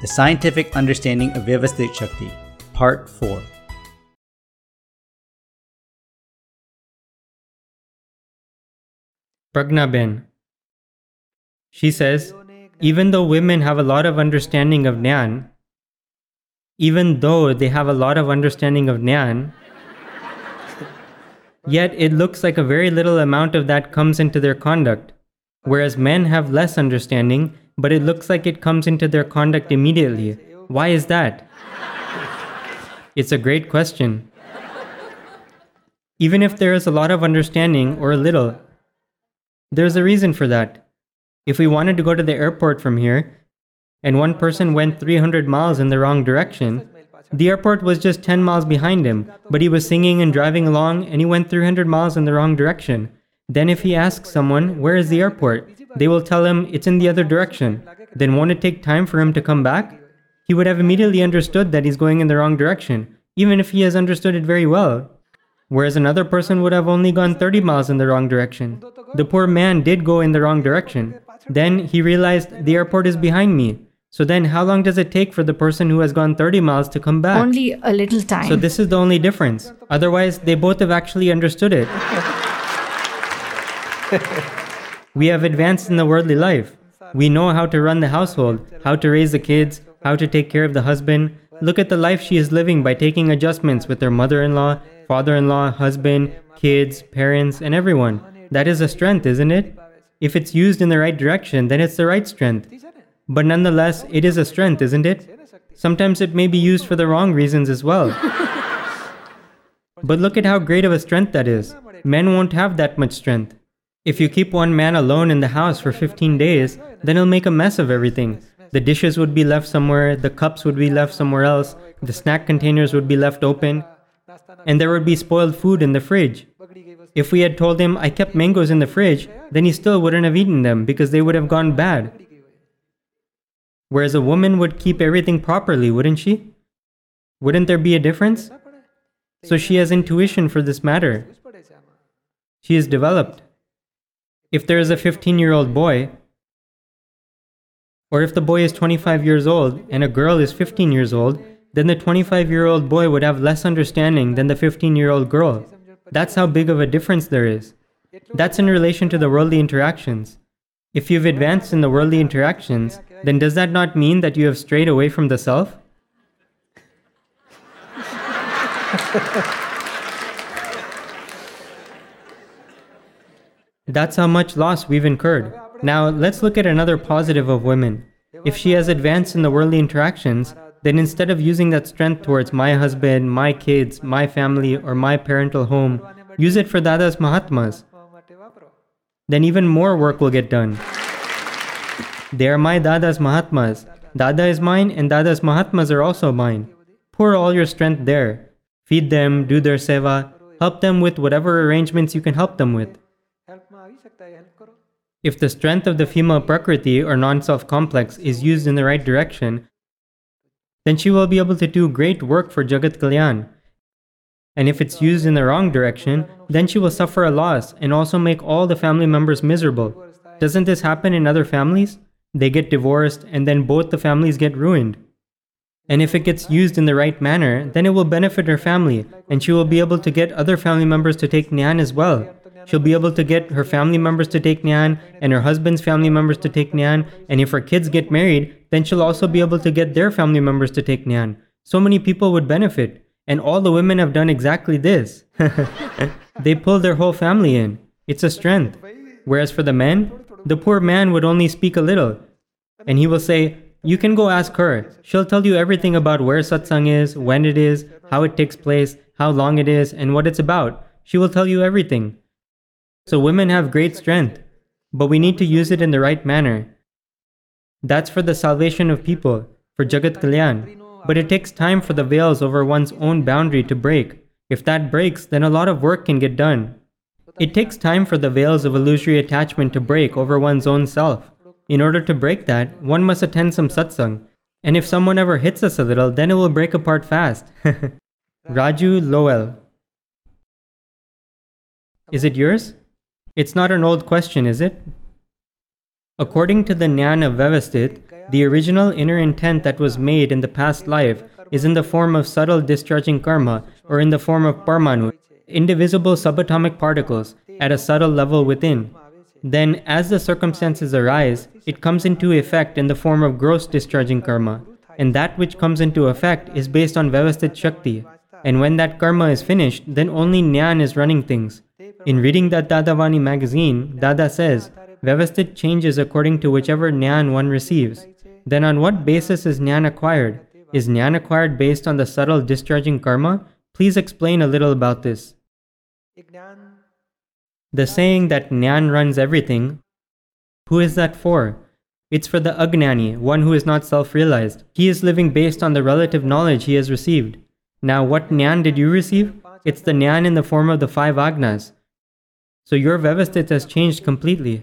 The Scientific Understanding of Vyavasthit Shakti, Part 4. Pragna. She says, even though women have a lot of understanding of Nyan, even though they have a lot of understanding of Nyan, yet it looks like a very little amount of that comes into their conduct, whereas men have less understanding, but it looks like it comes into their conduct immediately. Why is that? It's a great question. Even if there is a lot of understanding or a little, there's a reason for that. If we wanted to go to the airport from here, and one person went 300 miles in the wrong direction, the airport was just 10 miles behind him, but he was singing and driving along and he went 300 miles in the wrong direction. Then, if he asks someone, Where is the airport? They will tell him it's in the other direction. Then, won't it take time for him to come back? He would have immediately understood that he's going in the wrong direction, even if he has understood it very well. Whereas another person would have only gone 30 miles in the wrong direction. The poor man did go in the wrong direction. Then he realized the airport is behind me. So then, how long does it take for the person who has gone 30 miles to come back? Only a little time. So, this is the only difference. Otherwise, they both have actually understood it. we have advanced in the worldly life. We know how to run the household, how to raise the kids, how to take care of the husband. Look at the life she is living by taking adjustments with her mother in law, father in law, husband, kids, parents, and everyone. That is a strength, isn't it? If it's used in the right direction, then it's the right strength. But nonetheless, it is a strength, isn't it? Sometimes it may be used for the wrong reasons as well. but look at how great of a strength that is. Men won't have that much strength. If you keep one man alone in the house for 15 days, then he'll make a mess of everything. The dishes would be left somewhere, the cups would be left somewhere else, the snack containers would be left open, and there would be spoiled food in the fridge. If we had told him, I kept mangoes in the fridge, then he still wouldn't have eaten them because they would have gone bad. Whereas a woman would keep everything properly, wouldn't she? Wouldn't there be a difference? So she has intuition for this matter. She is developed. If there is a 15 year old boy, or if the boy is 25 years old and a girl is 15 years old, then the 25 year old boy would have less understanding than the 15 year old girl. That's how big of a difference there is. That's in relation to the worldly interactions. If you've advanced in the worldly interactions, then does that not mean that you have strayed away from the self? That's how much loss we've incurred. Now, let's look at another positive of women. If she has advanced in the worldly interactions, then instead of using that strength towards my husband, my kids, my family, or my parental home, use it for Dada's Mahatmas. Then even more work will get done. They are my Dada's Mahatmas. Dada is mine, and Dada's Mahatmas are also mine. Pour all your strength there. Feed them, do their seva, help them with whatever arrangements you can help them with. If the strength of the female Prakriti or non self complex is used in the right direction, then she will be able to do great work for Jagat Kalyan. And if it's used in the wrong direction, then she will suffer a loss and also make all the family members miserable. Doesn't this happen in other families? They get divorced and then both the families get ruined. And if it gets used in the right manner, then it will benefit her family, and she will be able to get other family members to take Nyan as well. She'll be able to get her family members to take Nyan and her husband's family members to take Nyan. And if her kids get married, then she'll also be able to get their family members to take Nyan. So many people would benefit. And all the women have done exactly this. they pull their whole family in. It's a strength. Whereas for the men, the poor man would only speak a little. And he will say, You can go ask her. She'll tell you everything about where satsang is, when it is, how it takes place, how long it is, and what it's about. She will tell you everything. So women have great strength, but we need to use it in the right manner. That's for the salvation of people, for Jagat Kalyan. But it takes time for the veils over one's own boundary to break. If that breaks, then a lot of work can get done. It takes time for the veils of illusory attachment to break over one's own self. In order to break that, one must attend some satsang. And if someone ever hits us a little, then it will break apart fast. Raju Lowell. Is it yours? It's not an old question, is it? According to the Nyan of Vyavasthit, The original inner intent that was made in the past life is in the form of subtle discharging karma or in the form of parmanu, indivisible subatomic particles at a subtle level within. Then, as the circumstances arise, it comes into effect in the form of gross discharging karma, and that which comes into effect is based on Vyavasthit Shakti. And when that karma is finished, then only Nyan is running things. In reading that Dadavani magazine, Dada says, Vyavasthit changes according to whichever Nyan one receives. Then on what basis is Nyan acquired? Is Nyan acquired based on the subtle discharging karma? Please explain a little about this. The saying that Nyan runs everything, who is that for? It's for the Agnani, one who is not self realized. He is living based on the relative knowledge he has received. Now, what Nyan did you receive? It's the Nyan in the form of the five Agnas. So your Vyavasthit has changed completely.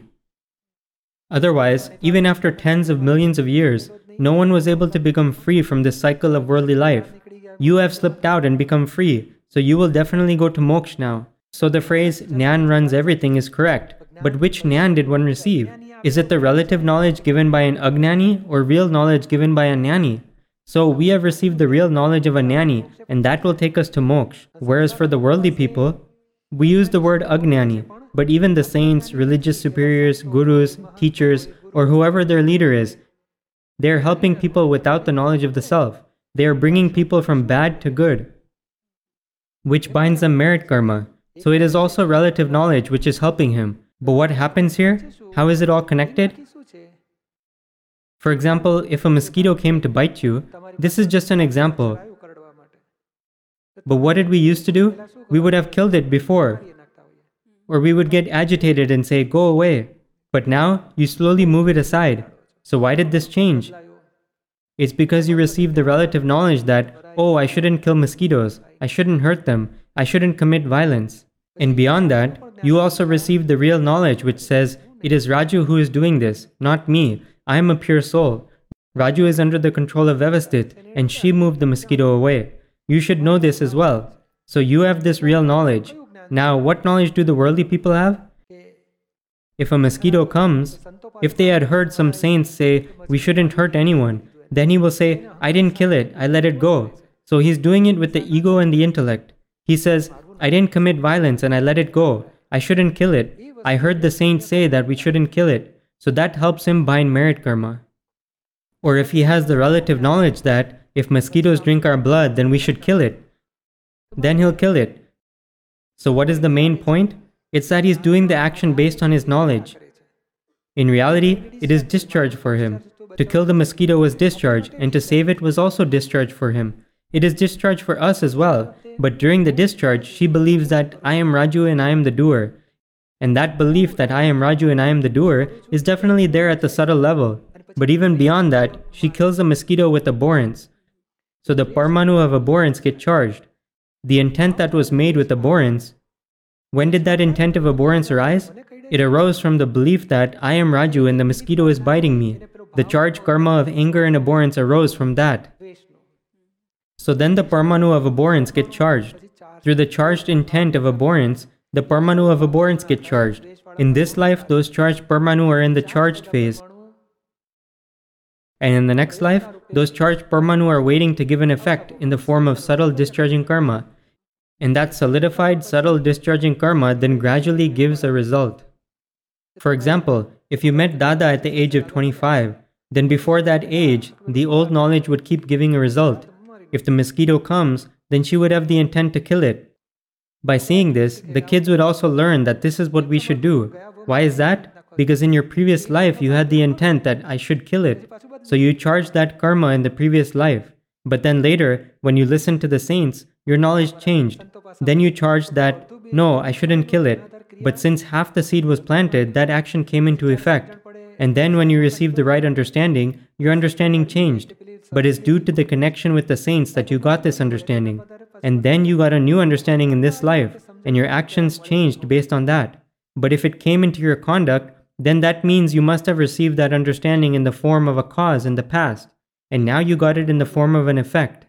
Otherwise, even after tens of millions of years, no one was able to become free from this cycle of worldly life. You have slipped out and become free, so you will definitely go to moksha now. So the phrase Nyan runs everything is correct, but which Nyan did one receive? Is it the relative knowledge given by an Agnani or real knowledge given by a Gnani? So we have received the real knowledge of a Gnani, and that will take us to moksha. Whereas for the worldly people, we use the word Agnani, but even the saints, religious superiors, gurus, teachers, or whoever their leader is, they are helping people without the knowledge of the self. They are bringing people from bad to good, which binds them merit karma. So it is also relative knowledge which is helping him. But what happens here? How is it all connected? For example, if a mosquito came to bite you, this is just an example. But what did we used to do? We would have killed it before. Or we would get agitated and say, go away. But now, you slowly move it aside. So why did this change? It's because you received the relative knowledge that, oh, I shouldn't kill mosquitoes, I shouldn't hurt them, I shouldn't commit violence. And beyond that, you also received the real knowledge which says, It is Raju who is doing this, not me. I am a pure soul. Raju is under the control of Vyavasthit, and she moved the mosquito away. You should know this as well. So you have this real knowledge. Now, what knowledge do the worldly people have? If a mosquito comes, if they had heard some saints say, We shouldn't hurt anyone, then he will say, I didn't kill it, I let it go. So he's doing it with the ego and the intellect. He says, I didn't commit violence and I let it go. I shouldn't kill it. I heard the saints say that we shouldn't kill it. So that helps him bind merit karma. Or if he has the relative knowledge that if mosquitoes drink our blood, then we should kill it, then he'll kill it. So, what is the main point? It's that he's doing the action based on his knowledge. In reality, it is discharge for him. To kill the mosquito was discharge, and to save it was also discharge for him. It is discharge for us as well, but during the discharge, she believes that I am Raju and I am the doer. And that belief that I am Raju and I am the doer is definitely there at the subtle level. But even beyond that, she kills the mosquito with abhorrence. So the parmanu of abhorrence get charged. The intent that was made with abhorrence, when did that intent of abhorrence arise? It arose from the belief that I am Raju and the mosquito is biting me. The charge karma of anger and abhorrence arose from that. So then the parmanu of abhorrence get charged. Through the charged intent of abhorrence, the parmanu of abhorrence get charged. In this life, those charged parmanu are in the charged phase. And in the next life, those charged parmanu are waiting to give an effect in the form of subtle discharging karma. And that solidified, subtle discharging karma then gradually gives a result. For example, if you met Dada at the age of 25, then before that age, the old knowledge would keep giving a result. If the mosquito comes, then she would have the intent to kill it. By seeing this, the kids would also learn that this is what we should do. Why is that? Because in your previous life, you had the intent that I should kill it. So you charged that karma in the previous life. But then later, when you listen to the saints, your knowledge changed. Then you charged that, no, I shouldn't kill it. But since half the seed was planted, that action came into effect. And then when you received the right understanding, your understanding changed but it's due to the connection with the saints that you got this understanding. And then you got a new understanding in this life, and your actions changed based on that. But if it came into your conduct, then that means you must have received that understanding in the form of a cause in the past, and now you got it in the form of an effect.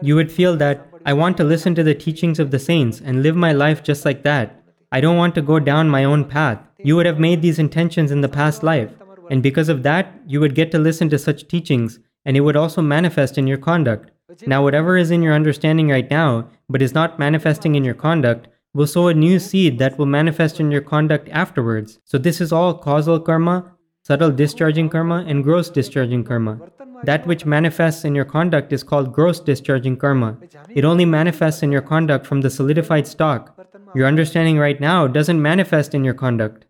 You would feel that, I want to listen to the teachings of the saints and live my life just like that. I don't want to go down my own path. You would have made these intentions in the past life And because of that, you would get to listen to such teachings, and it would also manifest in your conduct. Now, whatever is in your understanding right now, but is not manifesting in your conduct, will sow a new seed that will manifest in your conduct afterwards. So, this is all causal karma, subtle discharging karma, and gross discharging karma. That which manifests in your conduct is called gross discharging karma. It only manifests in your conduct from the solidified stock. Your understanding right now doesn't manifest in your conduct.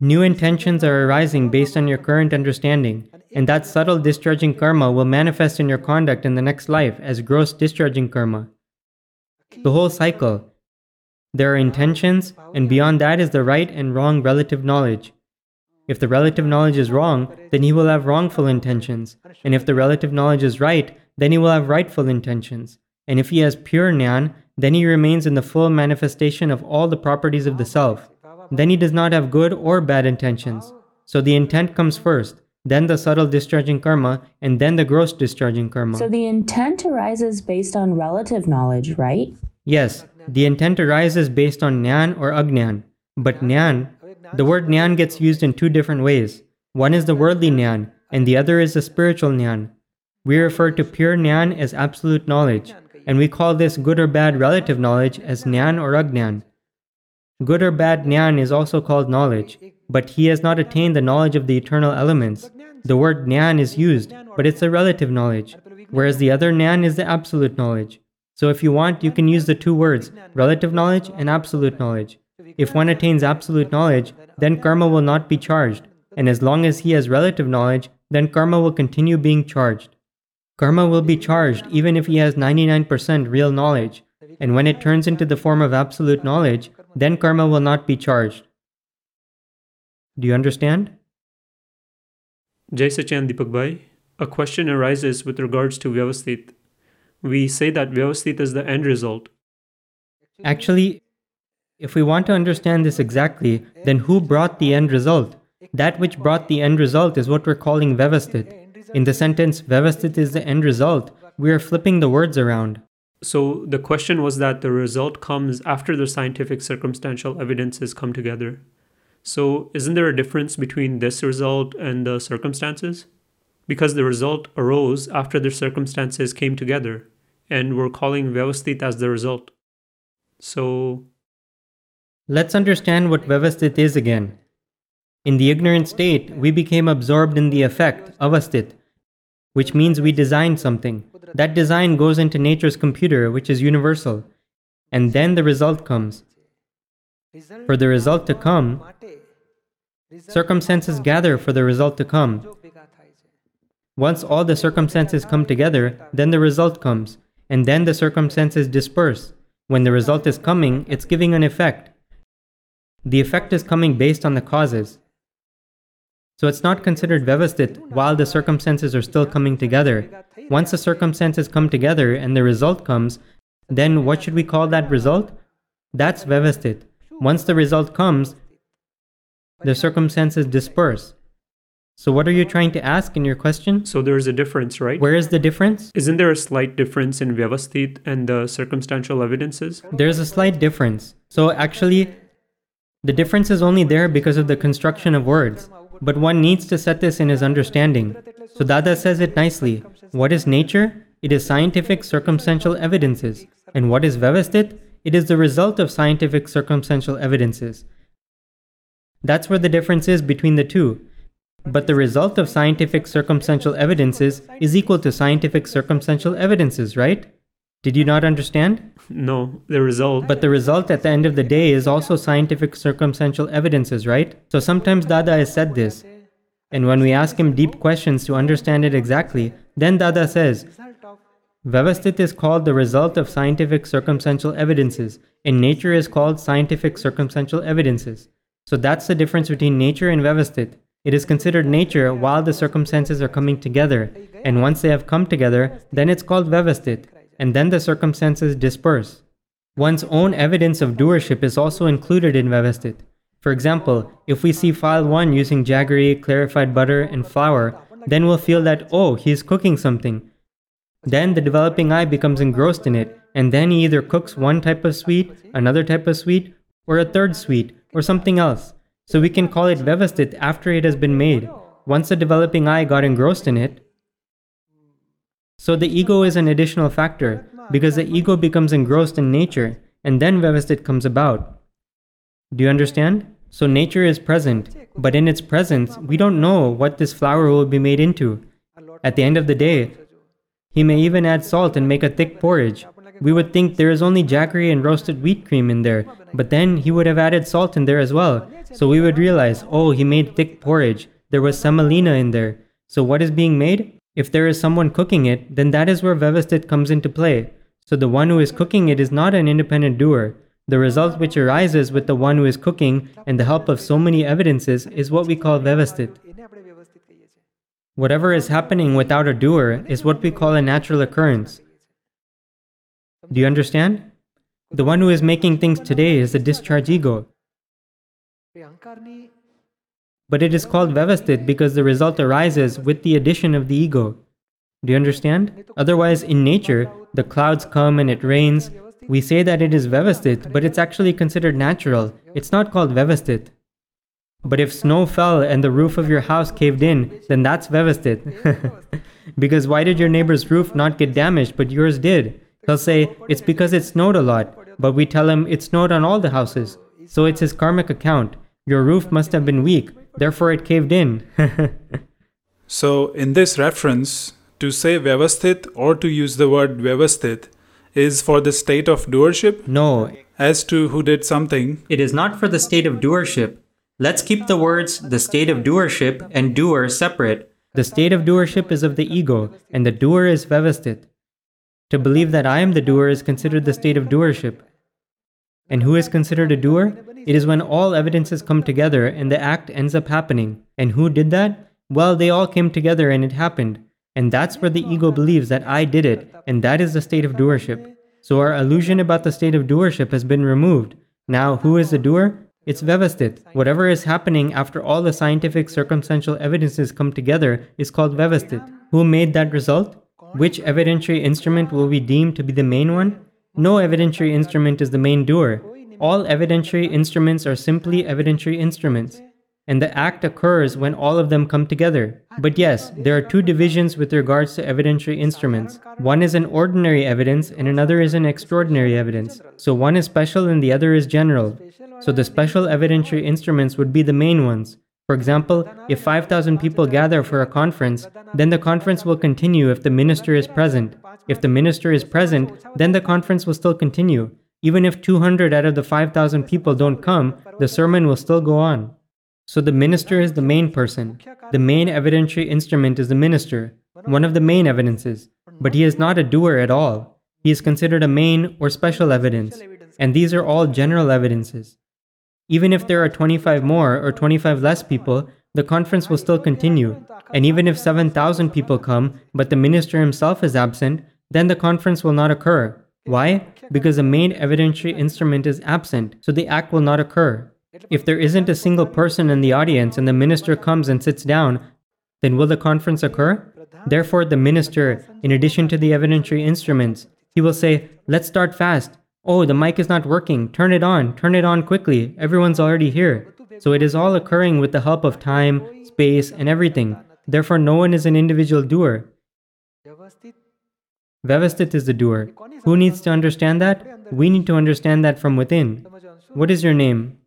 New intentions are arising based on your current understanding, and that subtle discharging karma will manifest in your conduct in the next life as gross discharging karma. The whole cycle. There are intentions, and beyond that is the right and wrong relative knowledge. If the relative knowledge is wrong, then he will have wrongful intentions. And if the relative knowledge is right, then he will have rightful intentions. And if he has pure Nyan, then he remains in the full manifestation of all the properties of the self. Then he does not have good or bad intentions. So the intent comes first, then the subtle discharging karma, and then the gross discharging karma. So the intent arises based on relative knowledge, right? Yes, the intent arises based on Nyan or Agnan. But Nyan, the word Nyan gets used in two different ways. One is the worldly Nyan, and the other is the spiritual Nyan. We refer to pure Nyan as absolute knowledge, and we call this good or bad relative knowledge as Nyan or Agnan. Good or bad Nyan is also called knowledge, but he has not attained the knowledge of the eternal elements. The word Nyan is used, but it's a relative knowledge, whereas the other Nyan is the absolute knowledge. So if you want, you can use the two words, relative knowledge and absolute knowledge. If one attains absolute knowledge, then karma will not be charged, and as long as he has relative knowledge, then karma will continue being charged. Karma will be charged even if he has 99% real knowledge, and when it turns into the form of absolute knowledge, then karma will not be charged. Do you understand? Jai Sachan a question arises with regards to Vyavasthit. We say that Vyavasthit is the end result. Actually, if we want to understand this exactly, then who brought the end result? That which brought the end result is what we're calling Vyavasthit. In the sentence, Vyavasthit is the end result, we are flipping the words around. So the question was that the result comes after the scientific circumstantial evidences come together. So isn't there a difference between this result and the circumstances? Because the result arose after the circumstances came together, and we're calling Vyavasthit as the result. So Let's understand what Vyavasthit is again. In the ignorant state, we became absorbed in the effect, avasthit, which means we designed something. That design goes into nature's computer, which is universal. And then the result comes. For the result to come, circumstances gather for the result to come. Once all the circumstances come together, then the result comes, and then the circumstances disperse. When the result is coming, it's giving an effect. The effect is coming based on the causes. So it's not considered Vyavasthit while the circumstances are still coming together. Once the circumstances come together and the result comes, then what should we call that result? That's Vyavasthit. Once the result comes, the circumstances disperse. So what are you trying to ask in your question? so there's a difference, right? Where is the difference? Isn't there a slight difference in Vyavasthit and the circumstantial evidences? There's a slight difference. So actually, the difference is only there because of the construction of words. But one needs to set this in his understanding. So Dada says it nicely. What is nature? It is scientific circumstantial evidences. And what is Vyavasthit? It is the result of scientific circumstantial evidences. That's where the difference is between the two. But the result of scientific circumstantial evidences is equal to scientific circumstantial evidences, right? Did you not understand? No, the result. But the result at the end of the day is also scientific circumstantial evidences, right? So sometimes Dada has said this. And when we ask him deep questions to understand it exactly, then Dada says, Vyavasthit is called the result of scientific circumstantial evidences, and nature is called scientific circumstantial evidences. So that's the difference between nature and Vyavasthit. It is considered nature while the circumstances are coming together, and once they have come together, then it's called Vyavasthit, and then the circumstances disperse. One's own evidence of doership is also included in Vyavasthit. For example, if we see file 1 using jaggery, clarified butter, and flour, then we'll feel that, oh, he's cooking something. Then the developing I becomes engrossed in it, and then he either cooks one type of sweet, another type of sweet, or a third sweet, or something else. So we can call it Vyavasthit after it has been made. once the developing I got engrossed in it, so the ego is an additional factor because the ego becomes engrossed in nature and then Vyavasthit comes about. Do you understand? So nature is present, but in its presence, we don't know what this flour will be made into. At the end of the day, he may even add salt and make a thick porridge. We would think there is only jaggery and roasted wheat cream in there, but then he would have added salt in there as well. So we would realize, oh, he made thick porridge. There was semolina in there. So what is being made? If there is someone cooking it, then that is where Vyavasthit comes into play. So the one who is cooking it is not an independent doer. The result which arises with the one who is cooking and the help of so many evidences is what we call Vyavasthit. Whatever is happening without a doer is what we call a natural occurrence. Do you understand? The one who is making things today is the discharge ego. But it is called Vyavasthit because the result arises with the addition of the ego. Do you understand? Otherwise, in nature, the clouds come and it rains. We say that it is Vyavasthit, but it's actually considered natural. It's not called Vyavasthit. But if snow fell and the roof of your house caved in, then that's Vyavasthit. because why did your neighbor's roof not get damaged, but yours did? He'll say, it's because it snowed a lot, but we tell him it snowed on all the houses. So it's his karmic account. Your roof must have been weak, therefore it caved in. So, in this reference, to say Vyavasthit or to use the word Vyavasthit is for the state of doership no, as to who did something. It is not for the state of doership. Let's keep the words the state of doership and doer separate. the state of doership is of the ego, and the doer is Vyavasthit. To believe that I am the doer is considered the state of doership. And who is considered a doer? It is when all evidences come together and the act ends up happening. And who did that? Well, they all came together and it happened. And that's where the ego believes that I did it, and that is the state of doership. So our illusion about the state of doership has been removed. Now, who is the doer? It's Vyavasthit. Whatever is happening after all the scientific circumstantial evidences come together is called Vyavasthit. Who made that result? Which evidentiary instrument will we deem to be the main one? No evidentiary instrument is the main doer. All evidentiary instruments are simply evidentiary instruments. And the act occurs when all of them come together. But yes, there are two divisions with regards to evidentiary instruments. One is an ordinary evidence and another is an extraordinary evidence. So one is special and the other is general. So the special evidentiary instruments would be the main ones. For example, if 5,000 people gather for a conference, then the conference will continue if the minister is present. If the minister is present, then the conference will still continue. Even if 200 out of the 5,000 people don't come, the sermon will still go on. So the minister is the main person. The main evidentiary instrument is the minister, one of the main evidences. But he is not a doer at all. He is considered a main or special evidence. And these are all general evidences. Even if there are 25 more or 25 less people, the conference will still continue. And even if 7,000 people come, but the minister himself is absent, then the conference will not occur. Why? Because the main evidentiary instrument is absent, so the act will not occur. If there isn't a single person in the audience and the minister comes and sits down, then will the conference occur? Therefore, the minister, in addition to the evidentiary instruments, he will say, Let's start fast. Oh, the mic is not working. Turn it on. Turn it on quickly. Everyone's already here. So it is all occurring with the help of time, space, and everything. Therefore, no one is an individual doer. Vyavasthit is the doer. Who needs to understand that? We need to understand that from within. What is your name?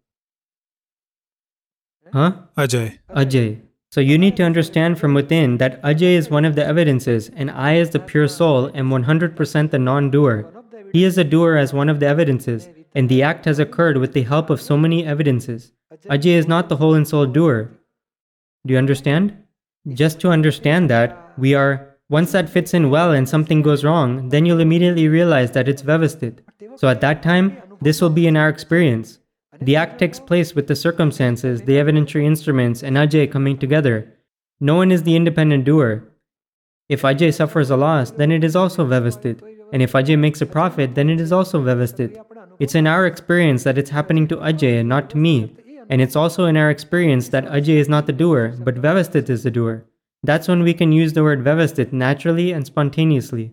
Huh? Ajay. Ajay. So you need to understand from within that Ajay is one of the evidences, and I, as the pure soul, am 100% the non doer. He is a doer as one of the evidences, and the act has occurred with the help of so many evidences. Ajay is not the whole and sole doer. Do you understand? Just to understand that, we are. Once that fits in well and something goes wrong, then you'll immediately realize that it's Vyavasthit. So at that time, this will be in our experience. The act takes place with the circumstances, the evidentiary instruments, and Ajay coming together. No one is the independent doer. If Ajay suffers a loss, then it is also Vyavasthit. And if Ajay makes a profit, then it is also Vyavasthit. It's in our experience that it's happening to Ajay and not to me. And it's also in our experience that Ajay is not the doer, but Vyavasthit is the doer. That's when we can use the word Vyavasthit naturally and spontaneously.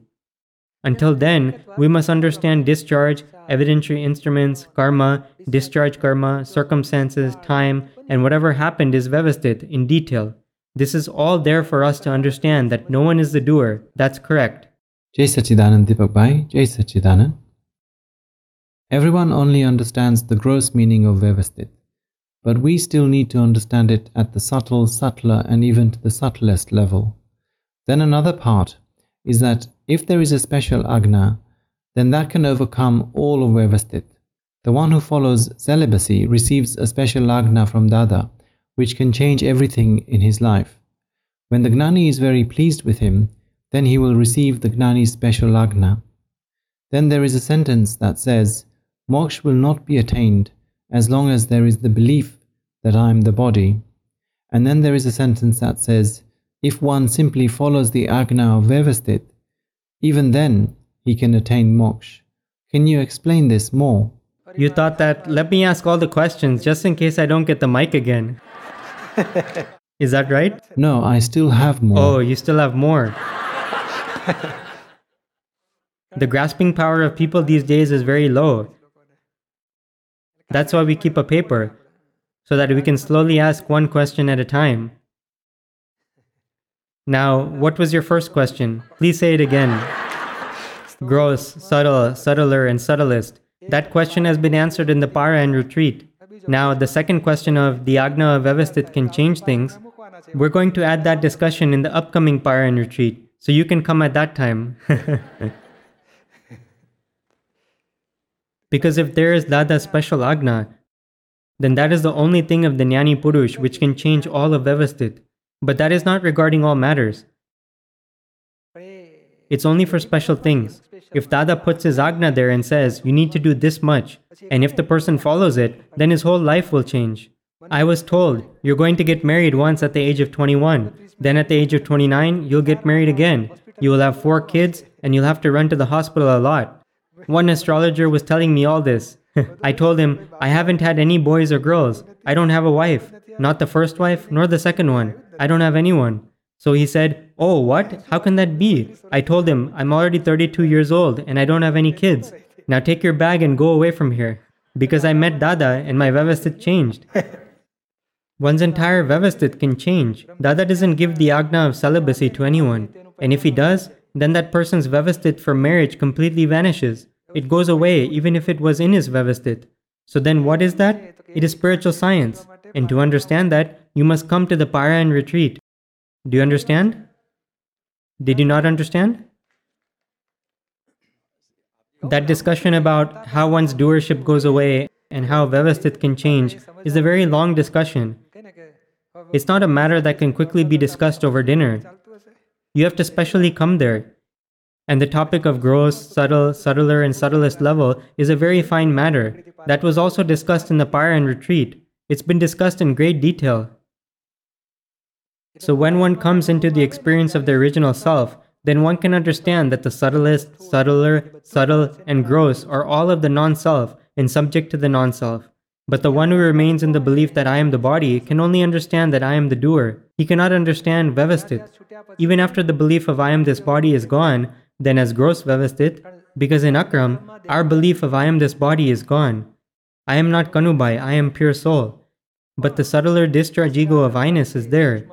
Until then, we must understand discharge, evidentiary instruments, karma, discharge karma, circumstances, time, and whatever happened is Vyavasthit in detail. This is all there for us to understand that no one is the doer. That's correct. Jai Sachidanand Bhai, Jai Sachidanand. Everyone only understands the gross meaning of Vyavasthit, but we still need to understand it at the subtle, subtler, and even to the subtlest level. Then another part is that if there is a special agna, then that can overcome all of Vyavasthit. The one who follows celibacy receives a special agna from Dada, which can change everything in his life. When the Gnani is very pleased with him, then he will receive the Gnani's special agna. Then there is a sentence that says, Moksha will not be attained as long as there is the belief that I am the body. And then there is a sentence that says, if one simply follows the agna of even then he can attain moksha. Can you explain this more? You thought that, let me ask all the questions just in case I don't get the mic again. is that right? No, I still have more. Oh, you still have more. the grasping power of people these days is very low. That's why we keep a paper, so that we can slowly ask one question at a time. Now, what was your first question? Please say it again. Gross, subtle, subtler, and subtlest. That question has been answered in the Parayan retreat. Now, the second question of the Agna of Vyavasthit can change things. We're going to add that discussion in the upcoming Parayan retreat, so you can come at that time. because if there is Dada's special Agna, then that is the only thing of the Gnani Purush which can change all of Vyavasthit. But that is not regarding all matters. It's only for special things. If Dada puts his Agna there and says, you need to do this much, and if the person follows it, then his whole life will change. I was told, you're going to get married once at the age of 21. Then at the age of 29, you'll get married again. You will have four kids, and you'll have to run to the hospital a lot. One astrologer was telling me all this. I told him, I haven't had any boys or girls. I don't have a wife. Not the first wife, nor the second one. I don't have anyone. So he said, Oh, what? How can that be? I told him, I'm already 32 years old and I don't have any kids. Now take your bag and go away from here. Because I met Dada and my Vyavasthit changed. One's entire Vyavasthit can change. Dada doesn't give the Agna of celibacy to anyone. And if he does, then that person's Vyavasthit for marriage completely vanishes. It goes away even if it was in his Vyavasthit. So then what is that? It is spiritual science. And to understand that, you must come to the Parayan retreat. Do you understand? Did you not understand? That discussion about how one's doership goes away and how Vyavasthit can change is a very long discussion. It's not a matter that can quickly be discussed over dinner. You have to specially come there. And the topic of gross, subtle, subtler, and subtlest level is a very fine matter that was also discussed in the Parayan retreat. It's been discussed in great detail. So when one comes into the experience of the original self, then one can understand that the subtlest, subtler, subtle, and gross are all of the non self and subject to the non self. But the one who remains in the belief that I am the body can only understand that I am the doer. He cannot understand Vyavasthit. Even after the belief of I am this body is gone, then as gross Vyavasthit, because in Akram, our belief of I am this body is gone. I am not Kanubhai, I am pure soul. But the subtler discharge ego of I-ness is there.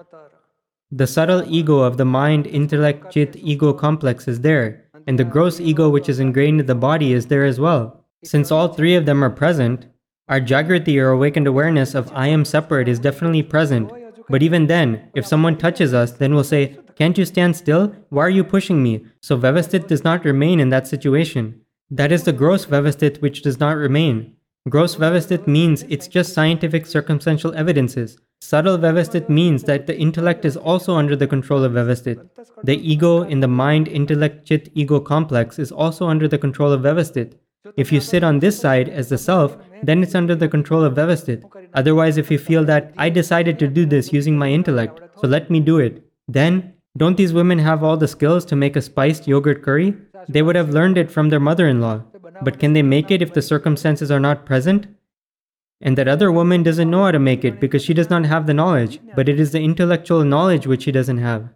The subtle ego of the mind, intellect, chit, ego complex is there, and the gross ego which is ingrained in the body is there as well. Since all three of them are present, our Jagrati or awakened awareness of I am separate is definitely present. But even then, if someone touches us, then we'll say, Can't you stand still? Why are you pushing me? So Vyavasthit does not remain in that situation. That is the gross Vyavasthit which does not remain. Gross Vyavasthit means it's just scientific circumstantial evidences. Subtle Vyavasthit means that the intellect is also under the control of Vyavasthit. The ego in the mind, intellect, chit, ego complex is also under the control of Vyavasthit. If you sit on this side as the self, then it's under the control of Vyavasthit. Otherwise, if you feel that I decided to do this using my intellect, so let me do it, then don't these women have all the skills to make a spiced yogurt curry? They would have learned it from their mother in law. But can they make it if the circumstances are not present? And that other woman doesn't know how to make it because she does not have the knowledge, but it is the intellectual knowledge which she doesn't have.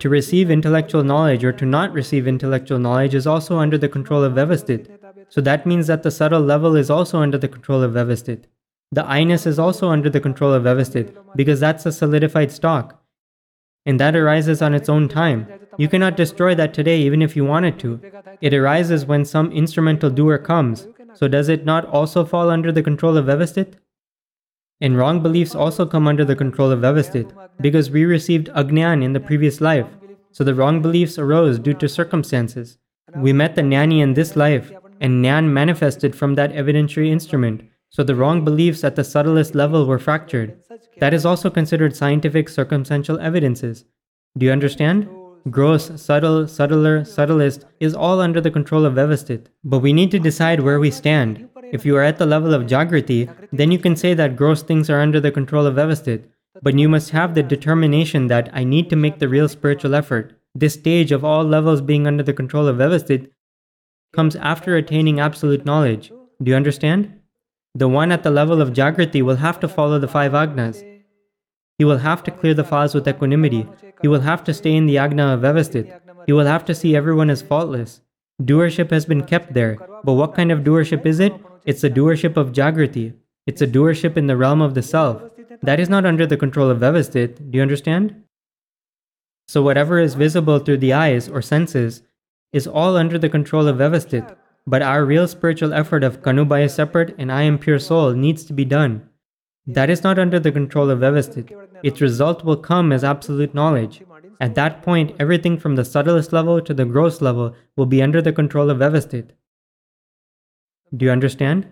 To receive intellectual knowledge or to not receive intellectual knowledge is also under the control of Vyavasthit. So that means that the subtle level is also under the control of Vyavasthit. The I-ness is also under the control of Vyavasthit because that's a solidified stock. and that arises on its own time. You cannot destroy that today even if you wanted to. It arises when some instrumental doer comes. So does it not also fall under the control of Vyavasthit? And wrong beliefs also come under the control of Vyavasthit, because we received Agnan in the previous life. So the wrong beliefs arose due to circumstances. We met the Gnani in this life, and Nyan manifested from that evidentiary instrument. So the wrong beliefs at the subtlest level were fractured. That is also considered scientific circumstantial evidences. Do you understand? Gross, subtle, subtler, subtlest is all under the control of Vyavasthit. But we need to decide where we stand. If you are at the level of Jagrati, then you can say that gross things are under the control of Vyavasthit. But you must have the determination that I need to make the real spiritual effort. This stage of all levels being under the control of Vyavasthit comes after attaining absolute knowledge. Do you understand? The one at the level of Jagrati will have to follow the five agnas. He will have to clear the files with equanimity. He will have to stay in the agna of Vyavasthit. He will have to see everyone as faultless. Doership has been kept there, but what kind of doership is it? It's the doership of Jagrati. It's a doership in the realm of the self. That is not under the control of Vyavasthit. Do you understand? So whatever is visible through the eyes or senses is all under the control of Vyavasthit. But our real spiritual effort of Kanubhai is separate and I am pure soul needs to be done. That is not under the control of Vyavasthit. Its result will come as absolute knowledge. At that point, everything from the subtlest level to the gross level will be under the control of Vyavasthit. Do you understand?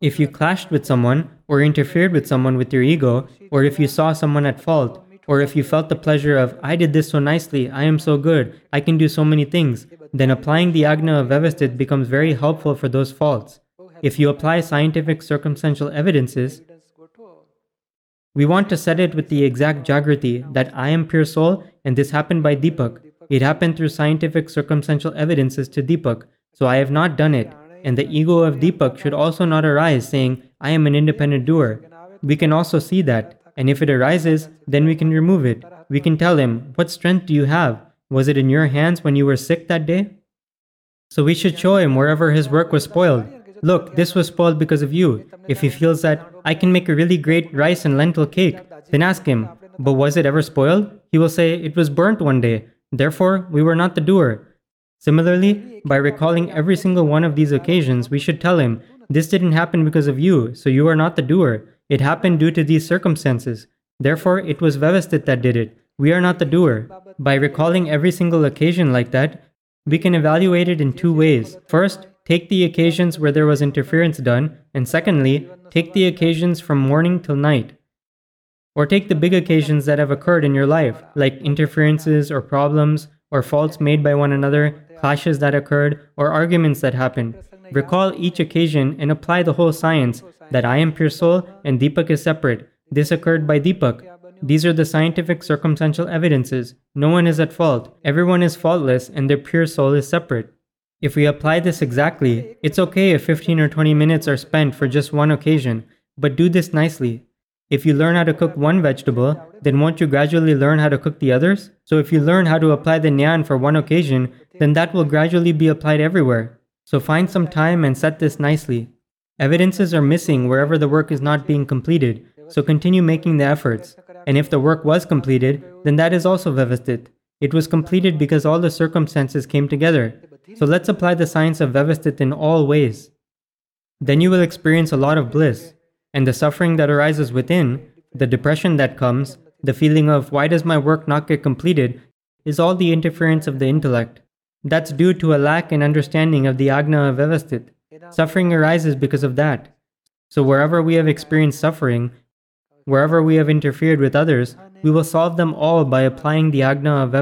If you clashed with someone, or interfered with someone with your ego, or if you saw someone at fault, or if you felt the pleasure of, I did this so nicely, I am so good, I can do so many things, then applying the Agna of Vyavasthit becomes very helpful for those faults. If you apply scientific circumstantial evidences, we want to set it with the exact Jagrati that I am pure soul and this happened by Deepak. It happened through scientific circumstantial evidences to Deepak, so I have not done it. And the ego of Deepak should also not arise saying, I am an independent doer. We can also see that. And if it arises, then we can remove it. We can tell him, What strength do you have? Was it in your hands when you were sick that day? So we should show him wherever his work was spoiled. Look, this was spoiled because of you. If he feels that I can make a really great rice and lentil cake, then ask him, But was it ever spoiled? He will say, It was burnt one day. Therefore, we were not the doer. Similarly, by recalling every single one of these occasions, we should tell him, This didn't happen because of you, so you are not the doer. It happened due to these circumstances. Therefore, it was Vyavasthit that did it. We are not the doer. By recalling every single occasion like that, we can evaluate it in two ways. First, take the occasions where there was interference done, and secondly, take the occasions from morning till night. Or take the big occasions that have occurred in your life, like interferences or problems, or faults made by one another, clashes that occurred, or arguments that happened. Recall each occasion and apply the whole science that I am pure soul and Deepak is separate. This occurred by Deepak. These are the scientific circumstantial evidences. No one is at fault. Everyone is faultless and their pure soul is separate. If we apply this exactly, it's okay if 15 or 20 minutes are spent for just one occasion, but do this nicely. If you learn how to cook one vegetable, then won't you gradually learn how to cook the others? So if you learn how to apply the Nyan for one occasion, then that will gradually be applied everywhere. So find some time and set this nicely. Evidences are missing wherever the work is not being completed, so continue making the efforts. And if the work was completed, then that is also Vyavasthit. It was completed because all the circumstances came together. So let's apply the science of Vyavasthit in all ways. Then you will experience a lot of bliss, and the suffering that arises within, the depression that comes, the feeling of why does my work not get completed, is all the interference of the intellect. That's due to a lack in understanding of the Agna of. Suffering arises because of that. So wherever we have experienced suffering, wherever we have interfered with others, we will solve them all by applying the Agna of.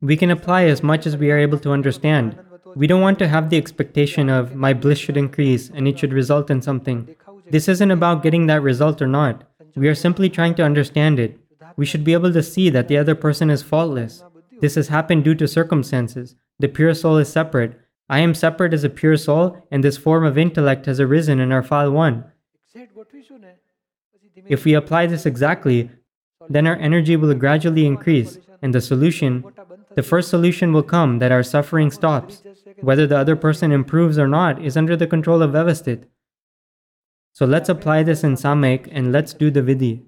We can apply as much as we are able to understand. We don't want to have the expectation of my bliss should increase and it should result in something. This isn't about getting that result or not. We are simply trying to understand it. We should be able to see that the other person is faultless. This has happened due to circumstances. The pure soul is separate. I am separate as a pure soul, and this form of intellect has arisen in our file 1. If we apply this exactly, then our energy will gradually increase, and the solution, the first solution will come that our suffering stops. Whether the other person improves or not is under the control of Vyavasthit. So let's apply this in Samayik and let's do the Vidhi.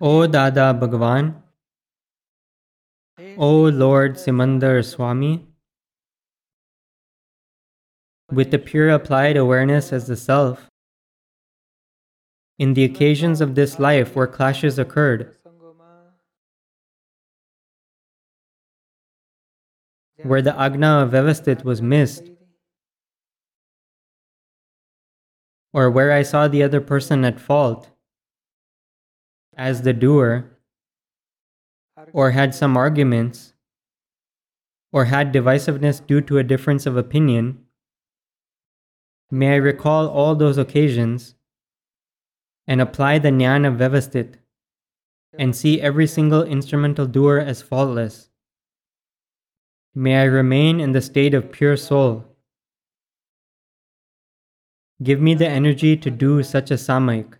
O Dada Bhagwan, O Lord Simandhar Swami, with the pure applied awareness as the self, in the occasions of this life where clashes occurred, where the agna of was missed, or where I saw the other person at fault as the doer, or had some arguments, or had divisiveness due to a difference of opinion, may I recall all those occasions and apply the jnana of Vyavasthit and see every single instrumental doer as faultless. May I remain in the state of pure soul. Give me the energy to do such a samayik.